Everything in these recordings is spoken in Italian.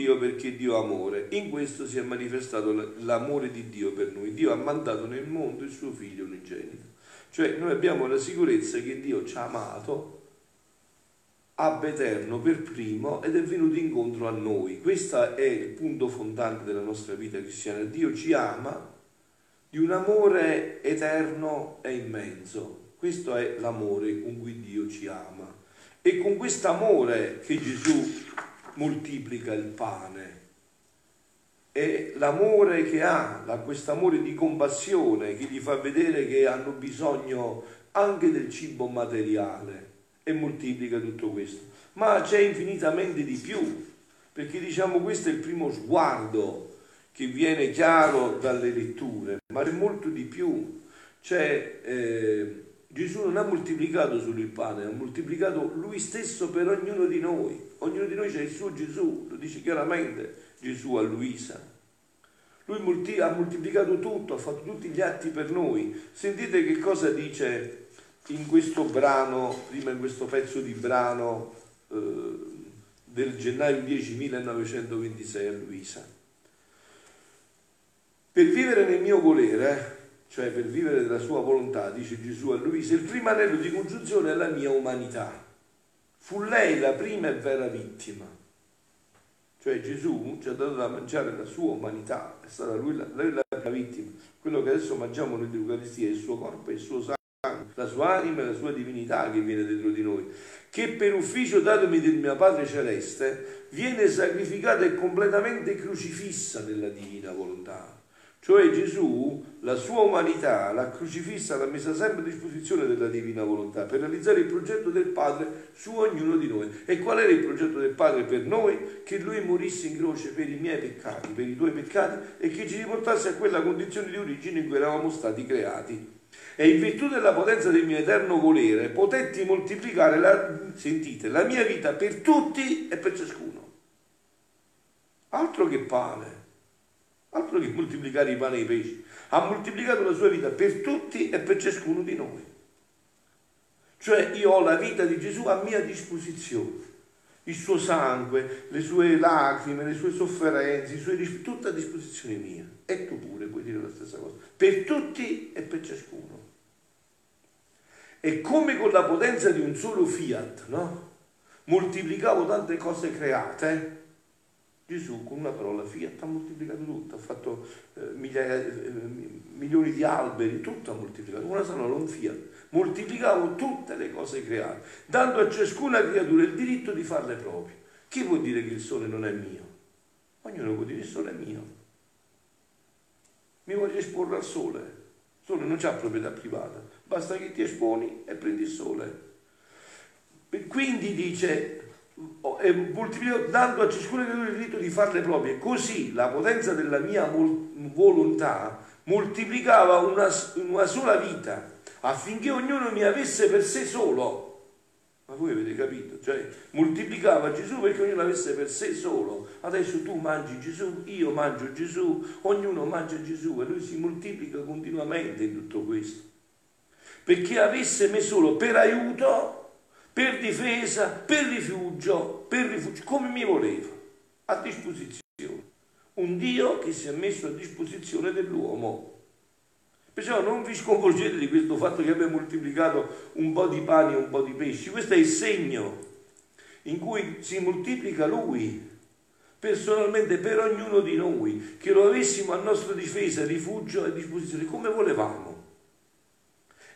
Dio perché Dio è amore. In questo si è manifestato l'amore di Dio per noi. Dio ha mandato nel mondo il suo figlio unigenito. Cioè noi abbiamo la sicurezza che Dio ci ha amato ab eterno per primo ed è venuto incontro a noi. Questo è il punto fondante della nostra vita cristiana. Dio ci ama di un amore eterno e immenso. Questo è l'amore con cui Dio ci ama. E con questo amore che Gesù moltiplica il pane. E l'amore che ha, questo amore di compassione che gli fa vedere che hanno bisogno anche del cibo materiale e moltiplica tutto questo. Ma c'è infinitamente di più, perché diciamo questo è il primo sguardo che viene chiaro dalle letture, ma c'è molto di più. C'è, eh, Gesù non ha moltiplicato solo il pane, ha moltiplicato lui stesso per ognuno di noi. Ognuno di noi c'è il suo Gesù, lo dice chiaramente Gesù a Luisa. Lui ha moltiplicato tutto, ha fatto tutti gli atti per noi. Sentite che cosa dice in questo brano, prima in questo pezzo di brano eh, del gennaio 10 1926 a Luisa. Per vivere nel mio volere, cioè per vivere della sua volontà, dice Gesù a Luisa, il primo anello di congiunzione è la mia umanità. Fu lei la prima e vera vittima. Cioè Gesù ci ha dato da mangiare la sua umanità, è stata lui la, lui la vittima. Quello che adesso mangiamo nell'Eucaristia è il suo corpo e il suo sangue la sua anima e la sua divinità che viene dentro di noi, che per ufficio datomi del mio Padre Celeste viene sacrificata e completamente crocifissa nella divina volontà. Cioè Gesù, la sua umanità, l'ha crocifissa, l'ha messa sempre a disposizione della divina volontà per realizzare il progetto del Padre su ognuno di noi. E qual era il progetto del Padre per noi? Che Lui morisse in croce per i miei peccati, per i tuoi peccati e che ci riportasse a quella condizione di origine in cui eravamo stati creati e in virtù della potenza del mio eterno volere potetti moltiplicare la, sentite, la mia vita per tutti e per ciascuno. Altro che pane, altro che moltiplicare i pani e i pesci. Ha moltiplicato la sua vita per tutti e per ciascuno di noi. Cioè io ho la vita di Gesù a mia disposizione il suo sangue, le sue lacrime, le sue sofferenze, suoi tutto a disposizione mia. E tu pure puoi dire la stessa cosa, per tutti e per ciascuno. E come con la potenza di un solo fiat, no? Moltiplicavo tante cose create, Gesù con una parola fiat ha moltiplicato tutto, ha fatto eh, migliaia, eh, milioni di alberi, tutto ha moltiplicato, una sola non fiat. Moltiplicavo tutte le cose create, dando a ciascuna creatura il diritto di farle proprie. Chi può dire che il sole non è mio? Ognuno può dire il sole è mio. Mi voglio esporre al sole. Il sole non ha proprietà privata, basta che ti esponi e prendi il sole. Quindi dice moltiplico dando a ciascuno di noi il diritto di farle proprie. Così la potenza della mia volontà moltiplicava una, una sola vita affinché ognuno mi avesse per sé solo. Ma voi avete capito? Cioè, moltiplicava Gesù perché ognuno l'avesse per sé solo. Adesso tu mangi Gesù, io mangio Gesù, ognuno mangia Gesù e lui si moltiplica continuamente in tutto questo. Perché avesse me solo per aiuto per difesa, per rifugio, per rifugio, come mi voleva, a disposizione. Un Dio che si è messo a disposizione dell'uomo. Perciò non vi sconvolgete di questo fatto che abbia moltiplicato un po' di pani e un po' di pesci. Questo è il segno in cui si moltiplica Lui personalmente per ognuno di noi, che lo avessimo a nostra difesa, rifugio e disposizione come volevamo.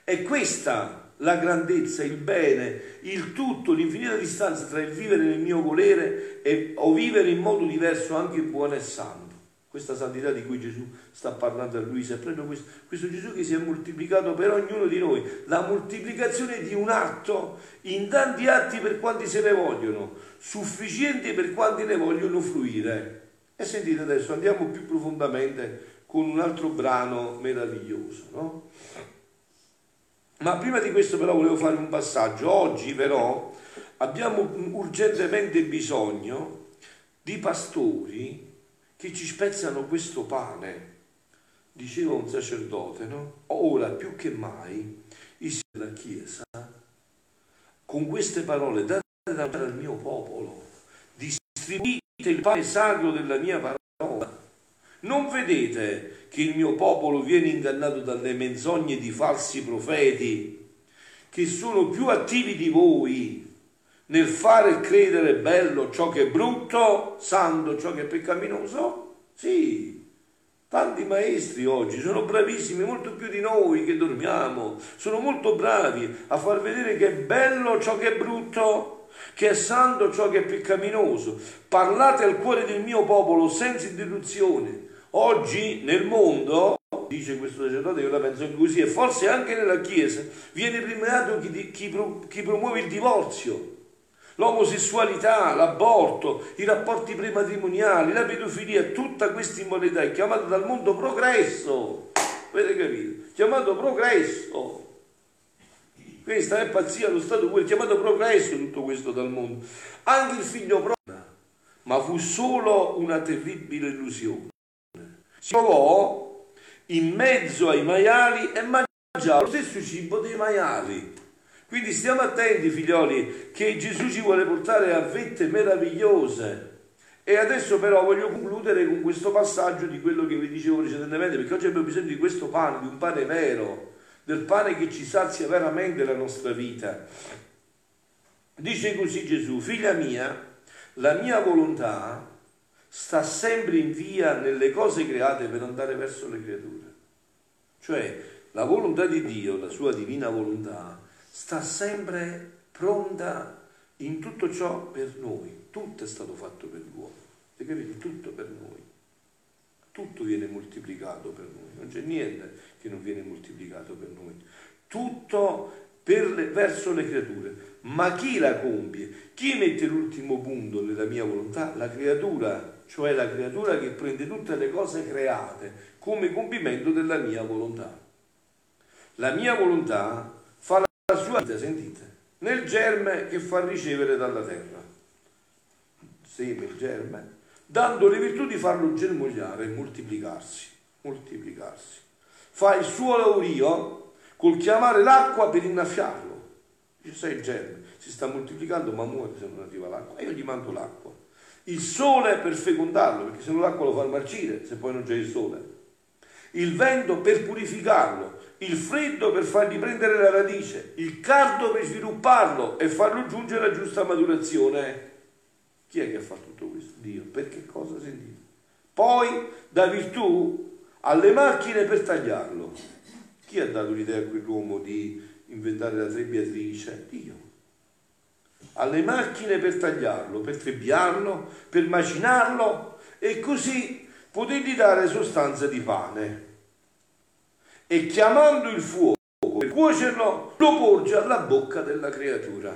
È questa la grandezza, il bene, il tutto, l'infinita distanza tra il vivere nel mio volere e, o vivere in modo diverso anche buono e santo. Questa santità di cui Gesù sta parlando a Luisa è proprio questo, questo Gesù che si è moltiplicato per ognuno di noi, la moltiplicazione di un atto in tanti atti per quanti se ne vogliono, sufficienti per quanti ne vogliono fruire. E sentite adesso, andiamo più profondamente con un altro brano meraviglioso, no? Ma prima di questo però volevo fare un passaggio. Oggi però abbiamo urgentemente bisogno di pastori che ci spezzano questo pane. Diceva un sacerdote, no? Ora più che mai la Chiesa con queste parole date da al mio popolo, distribuite il pane sacro della mia parola. Non vedete che il mio popolo viene ingannato dalle menzogne di falsi profeti che sono più attivi di voi nel fare credere bello ciò che è brutto, santo ciò che è peccaminoso? Sì, tanti maestri oggi sono bravissimi, molto più di noi che dormiamo, sono molto bravi a far vedere che è bello ciò che è brutto, che è santo ciò che è peccaminoso. Parlate al cuore del mio popolo senza interruzione. Oggi nel mondo dice questo sacerdote, io la penso così, e forse anche nella Chiesa viene premiato chi, chi, chi promuove il divorzio, l'omosessualità, l'aborto, i rapporti prematrimoniali, la pedofilia, tutta questa immoralità è chiamata dal mondo progresso. Avete capito? Chiamato progresso. Questa è pazzia allo stato pure, chiamato progresso tutto questo dal mondo. Anche il figlio prima, ma fu solo una terribile illusione. Si trovò in mezzo ai maiali e mangiava lo stesso cibo dei maiali. Quindi stiamo attenti, figlioli, che Gesù ci vuole portare a vette meravigliose. E adesso però voglio concludere con questo passaggio di quello che vi dicevo precedentemente, perché oggi abbiamo bisogno di questo pane, di un pane vero, del pane che ci sazia veramente la nostra vita. Dice così Gesù, figlia mia, la mia volontà sta sempre in via nelle cose create per andare verso le creature. Cioè la volontà di Dio, la sua divina volontà, sta sempre pronta in tutto ciò per noi. Tutto è stato fatto per l'uomo. E capite? Tutto per noi. Tutto viene moltiplicato per noi. Non c'è niente che non viene moltiplicato per noi. Tutto le, verso le creature. Ma chi la compie? Chi mette l'ultimo punto nella mia volontà? La creatura cioè la creatura che prende tutte le cose create come compimento della mia volontà. La mia volontà fa la sua vita, sentite, nel germe che fa ricevere dalla terra. Seme il germe, dando le virtù di farlo germogliare e moltiplicarsi, moltiplicarsi. Fa il suo laurio col chiamare l'acqua per innaffiarlo. Dice, sai il germe, si sta moltiplicando ma muore se non arriva l'acqua. Io gli mando l'acqua il sole per fecondarlo, perché se no l'acqua lo fa marcire se poi non c'è il sole, il vento per purificarlo, il freddo per fargli prendere la radice, il caldo per svilupparlo e farlo giungere alla giusta maturazione. Chi è che fatto tutto questo? Dio. Per che cosa sentite? Poi dà virtù alle macchine per tagliarlo. Chi ha dato l'idea a quell'uomo di inventare la trebbiatrice? Dio alle macchine per tagliarlo, per trebbiarlo, per macinarlo e così potergli dare sostanza di pane. E chiamando il fuoco per cuocerlo, lo porge alla bocca della creatura,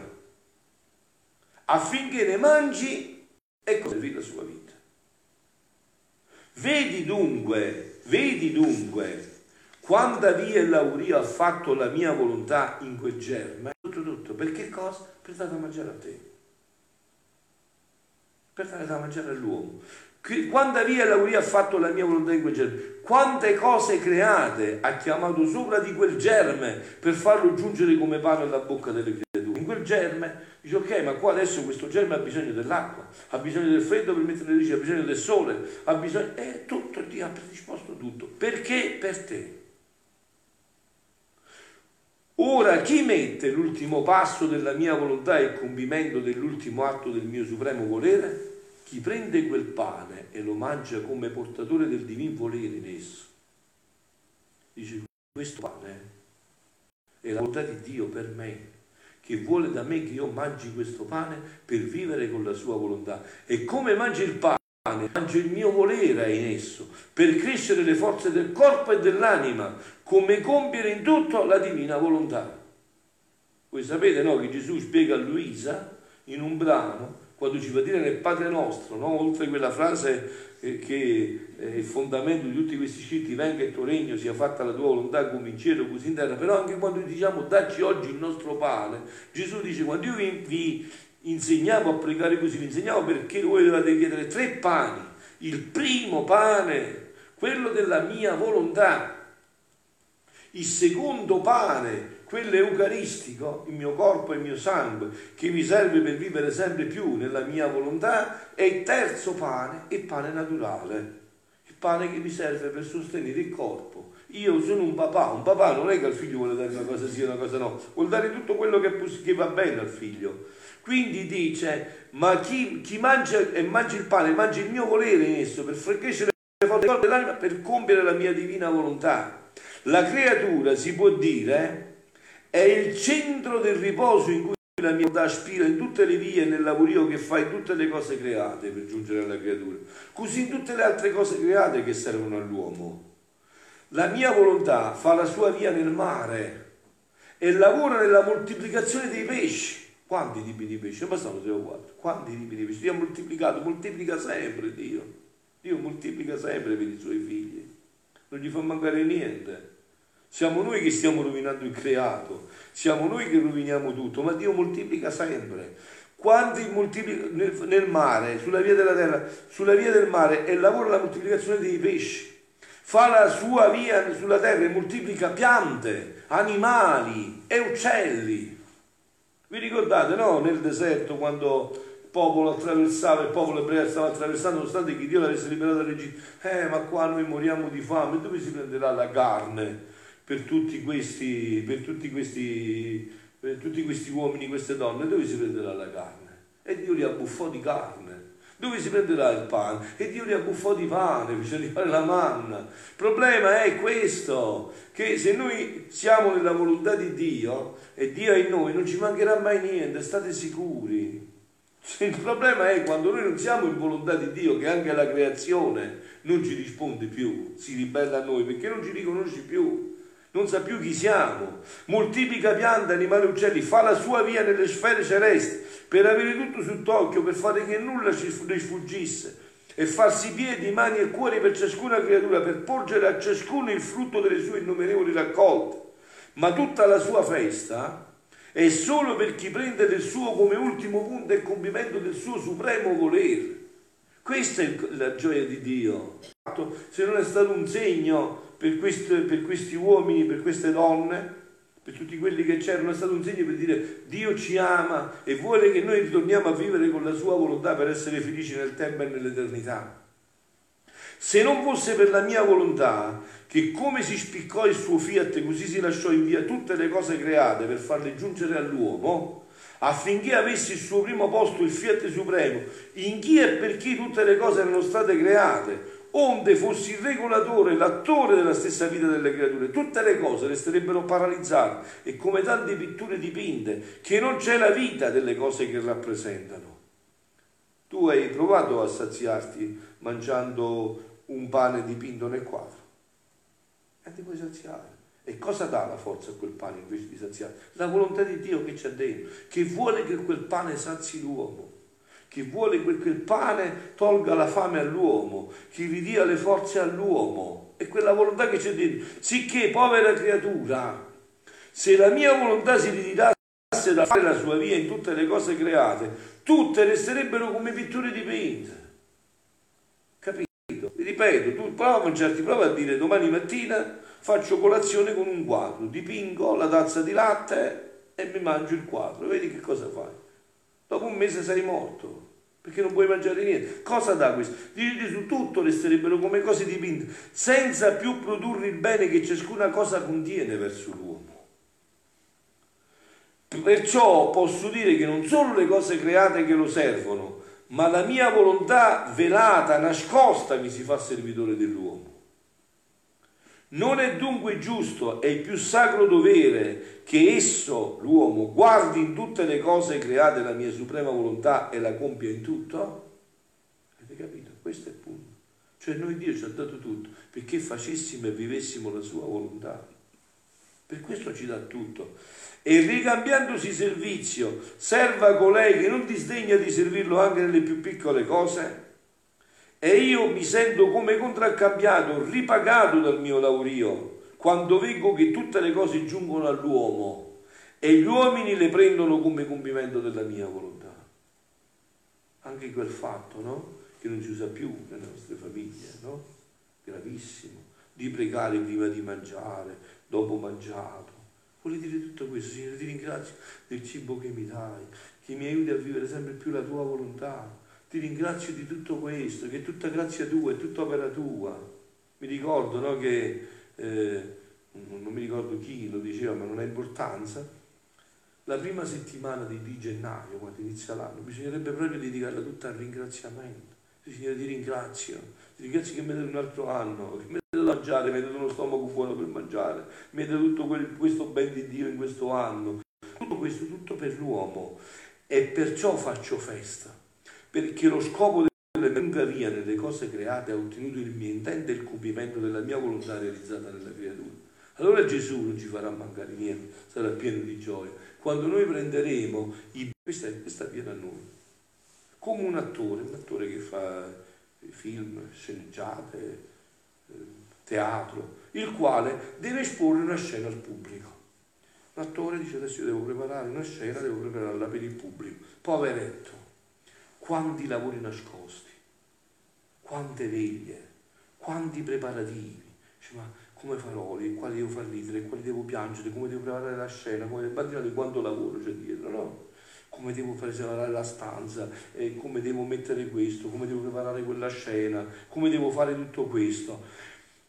affinché ne mangi e conservi la sua vita. Vedi dunque, vedi dunque quanta via e lauria ha fatto la mia volontà in quel germe, per che cosa? Per dare da mangiare a te, per dare da mangiare all'uomo. Quanta via lauria ha fatto la mia volontà in quel germe? Quante cose create ha chiamato sopra di quel germe per farlo giungere come pane alla bocca delle creature? In quel germe dice ok, ma qua adesso questo germe ha bisogno dell'acqua, ha bisogno del freddo per mettere le luci, ha bisogno del sole, ha bisogno... E tutto, Dio ha predisposto tutto. Perché? Per te. Ora chi mette l'ultimo passo della mia volontà e il compimento dell'ultimo atto del mio supremo volere? Chi prende quel pane e lo mangia come portatore del divin volere in esso. Dice, questo pane è la volontà di Dio per me, che vuole da me che io mangi questo pane per vivere con la sua volontà. E come mangi il pane? mangio il mio volere in esso, per crescere le forze del corpo e dell'anima, come compiere in tutto la divina volontà. Voi sapete no, che Gesù spiega a Luisa in un brano, quando ci fa dire nel Padre nostro, no? oltre quella frase eh, che è il fondamento di tutti questi scritti, venga il tuo regno, sia fatta la tua volontà come in cielo così in terra, però anche quando diciamo dacci oggi il nostro pane, Gesù dice quando io vi, vi insegnavo a pregare così, vi insegnavo perché voi dovete chiedere tre pani. Il primo pane, quello della mia volontà. Il secondo pane, quello eucaristico, il mio corpo e il mio sangue, che mi serve per vivere sempre più nella mia volontà, e il terzo pane, il pane naturale, il pane che mi serve per sostenere il corpo. Io sono un papà, un papà non è che al figlio vuole dare una cosa sì e una cosa no, vuole dare tutto quello che, che va bene al figlio. Quindi dice, ma chi, chi mangia e mangia il pane, mangia il mio volere in esso per crescere le forze dell'anima, per compiere la mia divina volontà. La creatura, si può dire, è il centro del riposo in cui la mia volontà aspira in tutte le vie nel lavorio che fa in tutte le cose create per giungere alla creatura. Così in tutte le altre cose create che servono all'uomo. La mia volontà fa la sua via nel mare e lavora nella moltiplicazione dei pesci. Quanti tipi di pesci? Non bastano tre o quattro. Quanti tipi di pesci? Dio ha moltiplicato, moltiplica sempre Dio. Dio moltiplica sempre per i suoi figli. Non gli fa mancare niente. Siamo noi che stiamo rovinando il creato, siamo noi che roviniamo tutto, ma Dio moltiplica sempre. Quanti moltiplica nel, nel mare, sulla via della terra, sulla via del mare e lavora la moltiplicazione dei pesci fa la sua via sulla terra e moltiplica piante, animali e uccelli. Vi ricordate, no? Nel deserto quando popolo attraversava, il popolo ebreo stava attraversando, nonostante che Dio l'avesse liberato dall'Egitto, eh, ma qua noi moriamo di fame, dove si prenderà la carne per tutti questi, per tutti questi, per tutti questi uomini, queste donne? Dove si prenderà la carne? E Dio li abbuffò di carne. Dove si prenderà il pane? E Dio li abbuffò di pane, fece arrivare la manna. Il problema è questo, che se noi siamo nella volontà di Dio e Dio è in noi, non ci mancherà mai niente, state sicuri. Il problema è quando noi non siamo in volontà di Dio, che anche la creazione non ci risponde più, si ribella a noi perché non ci riconosce più non sa più chi siamo, moltiplica piante, animali uccelli, fa la sua via nelle sfere celesti per avere tutto sott'occhio, per fare che nulla ci sfuggisse e farsi piedi, mani e cuori per ciascuna creatura, per porgere a ciascuno il frutto delle sue innumerevoli raccolte. Ma tutta la sua festa è solo per chi prende del suo come ultimo punto e compimento del suo supremo volere. Questa è la gioia di Dio. Se non è stato un segno per, queste, per questi uomini, per queste donne, per tutti quelli che c'erano, è stato un segno per dire Dio ci ama e vuole che noi ritorniamo a vivere con la sua volontà per essere felici nel tempo e nell'eternità. Se non fosse per la mia volontà, che come si spiccò il suo fiat, così si lasciò in via tutte le cose create per farle giungere all'uomo, affinché avesse il suo primo posto il fiat supremo, in chi e per chi tutte le cose erano state create, onde fossi il regolatore, l'attore della stessa vita delle creature, tutte le cose resterebbero paralizzate e come tante pitture dipinte, che non c'è la vita delle cose che rappresentano. Tu hai provato a saziarti mangiando un pane dipinto nel quadro e ti saziare. E cosa dà la forza a quel pane invece di saziare? La volontà di Dio che c'è dentro, che vuole che quel pane sazi l'uomo che vuole che quel pane tolga la fame all'uomo, che ridia le forze all'uomo. È quella volontà che c'è dentro. Sicché, povera creatura, se la mia volontà si ritirasse da fare la sua via in tutte le cose create, tutte resterebbero come pitture dipinte. Ripeto, tu prova a mangiarti, prova a dire domani mattina faccio colazione con un quadro, dipingo la tazza di latte e mi mangio il quadro. Vedi che cosa fai? Dopo un mese sei morto perché non puoi mangiare niente. Cosa dà questo? Dici su tutto resterebbero come cose dipinte, senza più produrre il bene che ciascuna cosa contiene verso l'uomo. Perciò posso dire che non sono le cose create che lo servono, ma la mia volontà velata, nascosta, mi si fa servitore dell'uomo. Non è dunque giusto e il più sacro dovere che esso, l'uomo, guardi in tutte le cose create la mia suprema volontà e la compia in tutto? Avete capito? Questo è il punto. Cioè noi Dio ci ha dato tutto perché facessimo e vivessimo la sua volontà. Per questo ci dà tutto. E ricambiandosi servizio, serva colei che non disdegna di servirlo anche nelle più piccole cose e io mi sento come contraccambiato, ripagato dal mio lavorio, quando vedo che tutte le cose giungono all'uomo e gli uomini le prendono come compimento della mia volontà. Anche quel fatto, no? Che non si usa più nelle nostre famiglie, no? Gravissimo. Di pregare prima di mangiare, dopo mangiato. Vuole dire tutto questo, Signore, ti ringrazio del cibo che mi dai, che mi aiuti a vivere sempre più la tua volontà. Ti ringrazio di tutto questo, che è tutta grazia tua, è tutta opera tua. Mi ricordo no, che, eh, non mi ricordo chi lo diceva, ma non ha importanza, la prima settimana di, di gennaio, quando inizia l'anno, bisognerebbe proprio dedicarla tutta al ringraziamento. Signore, ti ringrazio, ti ringrazio che mi hai un altro anno, mangiare, mi uno stomaco buono per mangiare, mi tutto quel, questo ben di Dio in questo anno. Tutto questo, tutto per l'uomo. E perciò faccio festa, perché lo scopo della mia via nelle cose create ha ottenuto il mio intento e il compimento della mia volontà realizzata nella creatura. Allora Gesù non ci farà mancare niente, sarà pieno di gioia. Quando noi prenderemo i... Questa, questa viene a noi. Come un attore, un attore che fa film, sceneggiate, eh, teatro, il quale deve esporre una scena al pubblico. L'attore dice adesso io devo preparare una scena, devo prepararla per il pubblico. Poveretto, quanti lavori nascosti, quante veglie, quanti preparativi. Dice, ma come farò, quali devo far ridere, quali devo piangere, come devo preparare la scena, come immaginate quanto lavoro c'è dietro, no? Come devo fare separare la stanza, eh, come devo mettere questo, come devo preparare quella scena, come devo fare tutto questo.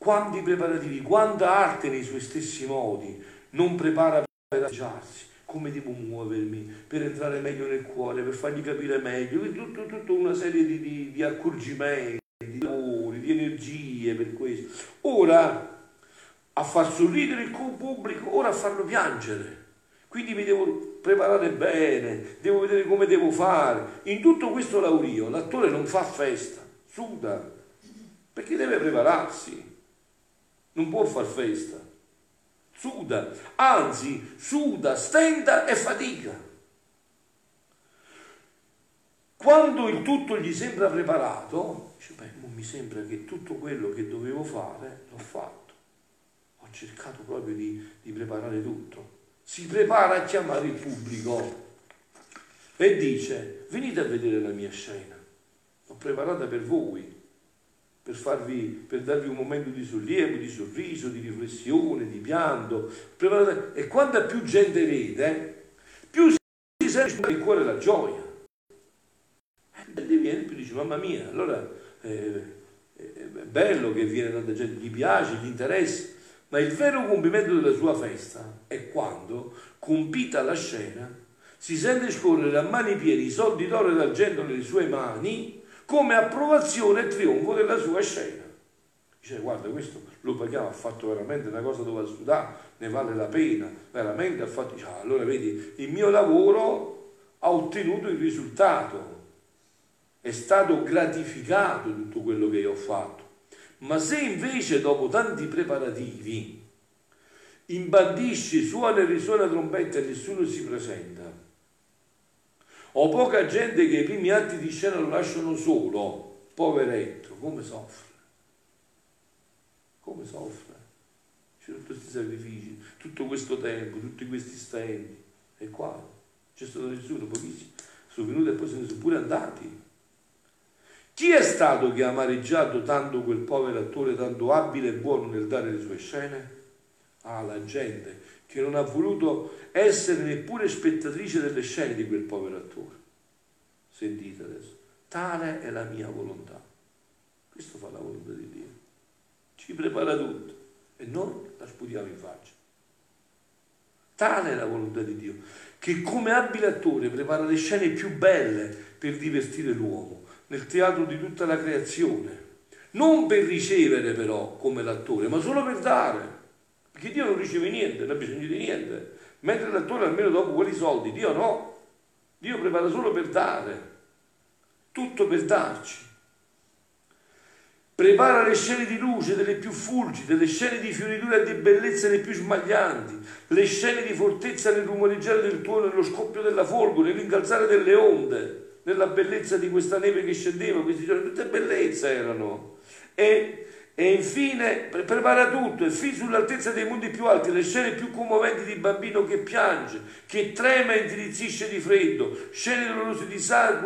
Quanti preparativi, quanta arte nei suoi stessi modi non prepara per atteggiarsi, come devo muovermi per entrare meglio nel cuore, per fargli capire meglio, tutta tutto una serie di, di, di accorgimenti, di lavori, di energie per questo. Ora a far sorridere il pubblico, ora a farlo piangere. Quindi mi devo preparare bene, devo vedere come devo fare. In tutto questo laurio l'attore non fa festa, suda, perché deve prepararsi, non può far festa, suda, anzi suda, stenta e fatica. Quando il tutto gli sembra preparato, dice, beh, mi sembra che tutto quello che dovevo fare l'ho fatto ho cercato proprio di, di preparare tutto. Si prepara a chiamare il pubblico e dice venite a vedere la mia scena, l'ho preparata per voi, per, farvi, per darvi un momento di sollievo, di sorriso, di riflessione, di pianto. E quanta più gente vede, più si sente in cuore la gioia. E viene più dice mamma mia, allora eh, è bello che viene tanta gente, gli piace, gli interessa. Ma il vero compimento della sua festa è quando, compita la scena, si sente scorrere a mani piene i soldi d'oro e d'argento nelle sue mani come approvazione e trionfo della sua scena. Dice, guarda, questo lo paghiamo, ha fatto veramente una cosa dove ha sudato, ne vale la pena, veramente ha fatto, dice, ah, allora vedi, il mio lavoro ha ottenuto il risultato, è stato gratificato tutto quello che io ho fatto. Ma se invece dopo tanti preparativi imbandisci, suona e risuona trombetta e nessuno si presenta, o poca gente che i primi atti di scena lo lasciano solo, poveretto, come soffre? Come soffre? C'è tutti questi sacrifici, tutto questo tempo, tutti questi stenti, e qua c'è stato nessuno, pochissimi, sono venuti e poi se ne sono pure andati. Chi è stato che ha amareggiato tanto quel povero attore, tanto abile e buono nel dare le sue scene? Ah, la gente che non ha voluto essere neppure spettatrice delle scene di quel povero attore. Sentite adesso, tale è la mia volontà. Questo fa la volontà di Dio. Ci prepara tutto e noi la sputiamo in faccia. Tale è la volontà di Dio, che come abile attore prepara le scene più belle per divertire l'uomo nel teatro di tutta la creazione. Non per ricevere però come l'attore, ma solo per dare. Perché Dio non riceve niente, non ha bisogno di niente. Mentre l'attore almeno dopo quei soldi, Dio no. Dio prepara solo per dare. Tutto per darci. Prepara le scene di luce delle più fulgide, le scene di fioritura e di bellezza le più smaglianti, le scene di fortezza nel rumoreggiare del tuono, nello scoppio della folgore, nell'incalzare delle onde nella bellezza di questa neve che scendeva questi giorni, tutte bellezze erano. E, e infine prepara tutto, e fin sull'altezza dei mondi più alti, le scene più commoventi di bambino che piange, che trema e indirizzisce di freddo, scene dolorose di sangue